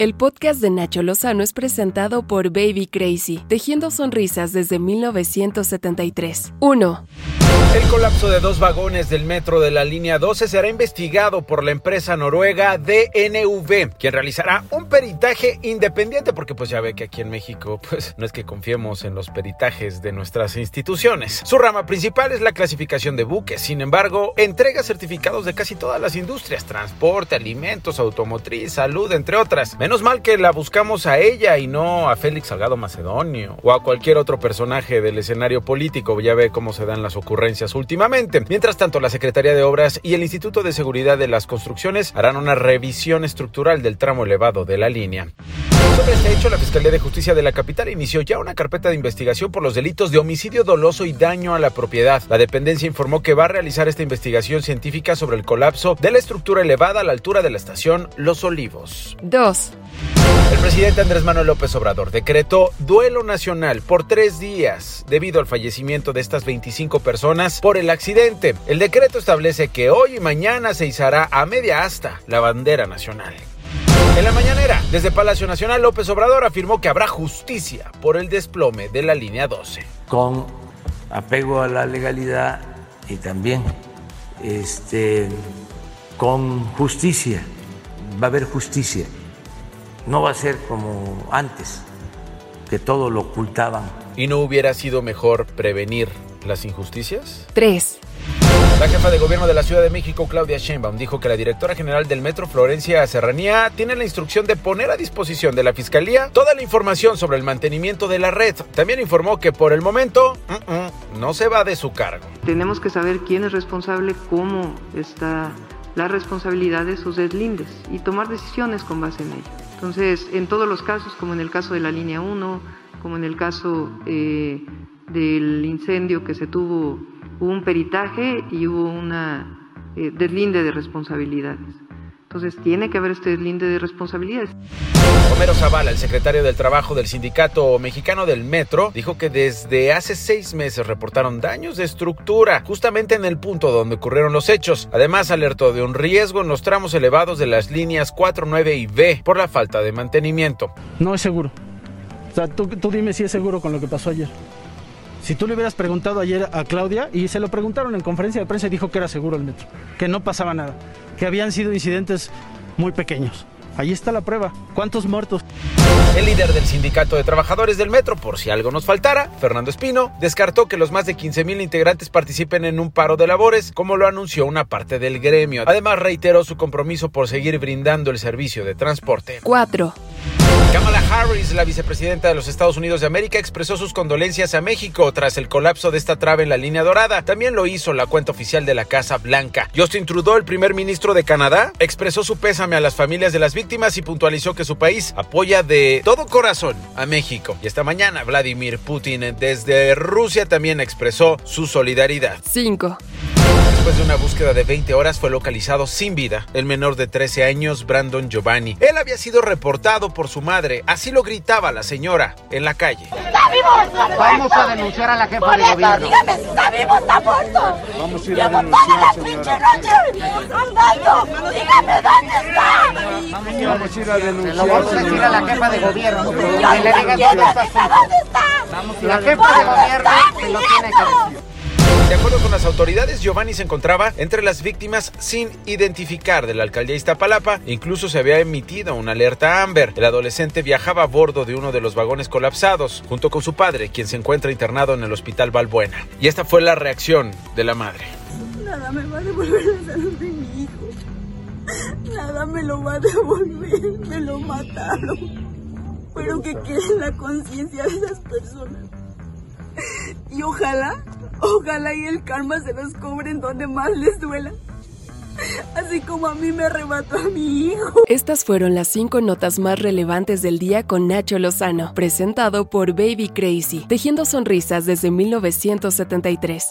El podcast de Nacho Lozano es presentado por Baby Crazy, tejiendo sonrisas desde 1973. 1. El colapso de dos vagones del metro de la línea 12 será investigado por la empresa noruega DNV, quien realizará un peritaje independiente, porque pues ya ve que aquí en México pues no es que confiemos en los peritajes de nuestras instituciones. Su rama principal es la clasificación de buques, sin embargo, entrega certificados de casi todas las industrias, transporte, alimentos, automotriz, salud, entre otras. Menos mal que la buscamos a ella y no a Félix Salgado Macedonio o a cualquier otro personaje del escenario político, ya ve cómo se dan las ocurrencias últimamente. Mientras tanto, la Secretaría de Obras y el Instituto de Seguridad de las Construcciones harán una revisión estructural del tramo elevado de la línea. Sobre este hecho, la Fiscalía de Justicia de la capital inició ya una carpeta de investigación por los delitos de homicidio doloso y daño a la propiedad. La dependencia informó que va a realizar esta investigación científica sobre el colapso de la estructura elevada a la altura de la estación Los Olivos. 2. El presidente Andrés Manuel López Obrador decretó duelo nacional por tres días debido al fallecimiento de estas 25 personas por el accidente. El decreto establece que hoy y mañana se izará a media asta la bandera nacional. En la mañanera, desde Palacio Nacional, López Obrador afirmó que habrá justicia por el desplome de la línea 12. Con apego a la legalidad y también este, con justicia. Va a haber justicia. No va a ser como antes, que todo lo ocultaban. ¿Y no hubiera sido mejor prevenir las injusticias? 3. La jefa de gobierno de la Ciudad de México, Claudia Sheinbaum, dijo que la directora general del Metro, Florencia Serranía, tiene la instrucción de poner a disposición de la Fiscalía toda la información sobre el mantenimiento de la red. También informó que por el momento no se va de su cargo. Tenemos que saber quién es responsable, cómo está la responsabilidad de sus deslindes y tomar decisiones con base en ello. Entonces, en todos los casos, como en el caso de la línea 1, como en el caso eh, del incendio que se tuvo, hubo un peritaje y hubo una eh, deslinde de responsabilidades. Entonces, tiene que haber este deslinde de responsabilidades. Homero Zavala, el secretario del Trabajo del Sindicato Mexicano del Metro, dijo que desde hace seis meses reportaron daños de estructura, justamente en el punto donde ocurrieron los hechos. Además, alertó de un riesgo en los tramos elevados de las líneas 4, 9 y B por la falta de mantenimiento. No es seguro. O sea, tú, tú dime si es seguro con lo que pasó ayer. Si tú le hubieras preguntado ayer a Claudia, y se lo preguntaron en conferencia de prensa y dijo que era seguro el metro, que no pasaba nada, que habían sido incidentes muy pequeños. Ahí está la prueba. ¿Cuántos muertos? El líder del sindicato de trabajadores del metro, por si algo nos faltara, Fernando Espino, descartó que los más de 15 mil integrantes participen en un paro de labores, como lo anunció una parte del gremio. Además, reiteró su compromiso por seguir brindando el servicio de transporte. 4. Kamala Harris, la vicepresidenta de los Estados Unidos de América, expresó sus condolencias a México tras el colapso de esta trave en la línea dorada. También lo hizo la cuenta oficial de la Casa Blanca. Justin Trudeau, el primer ministro de Canadá, expresó su pésame a las familias de las víctimas y puntualizó que su país apoya de todo corazón a México. Y esta mañana Vladimir Putin desde Rusia también expresó su solidaridad. 5. Después de una búsqueda de 20 horas fue localizado sin vida el menor de 13 años, Brandon Giovanni. Él había sido reportado por su madre, así lo gritaba la señora en la calle. ¡Está vivo! Vamos a denunciar a la jefa de gobierno. Dígame si está vivo, está muerto. Vamos a ir a denunciar, señora. andando. Dígame dónde está. Vamos a ir a denunciar. Lo vamos a decir a la jefa de gobierno. Que le digan dónde está. La jefa de gobierno se lo tiene que decir. De acuerdo con las autoridades, Giovanni se encontraba entre las víctimas sin identificar de la alcaldía Iztapalapa. Incluso se había emitido una alerta Amber. El adolescente viajaba a bordo de uno de los vagones colapsados, junto con su padre, quien se encuentra internado en el hospital Valbuena. Y esta fue la reacción de la madre. Nada me va a devolver la salud de mi hijo. Nada me lo va a devolver. Me lo mataron. Pero que quede la conciencia de esas personas. Y ojalá, ojalá y el karma se los cobren donde más les duela. Así como a mí me arrebató a mi hijo. Estas fueron las cinco notas más relevantes del día con Nacho Lozano, presentado por Baby Crazy, tejiendo sonrisas desde 1973.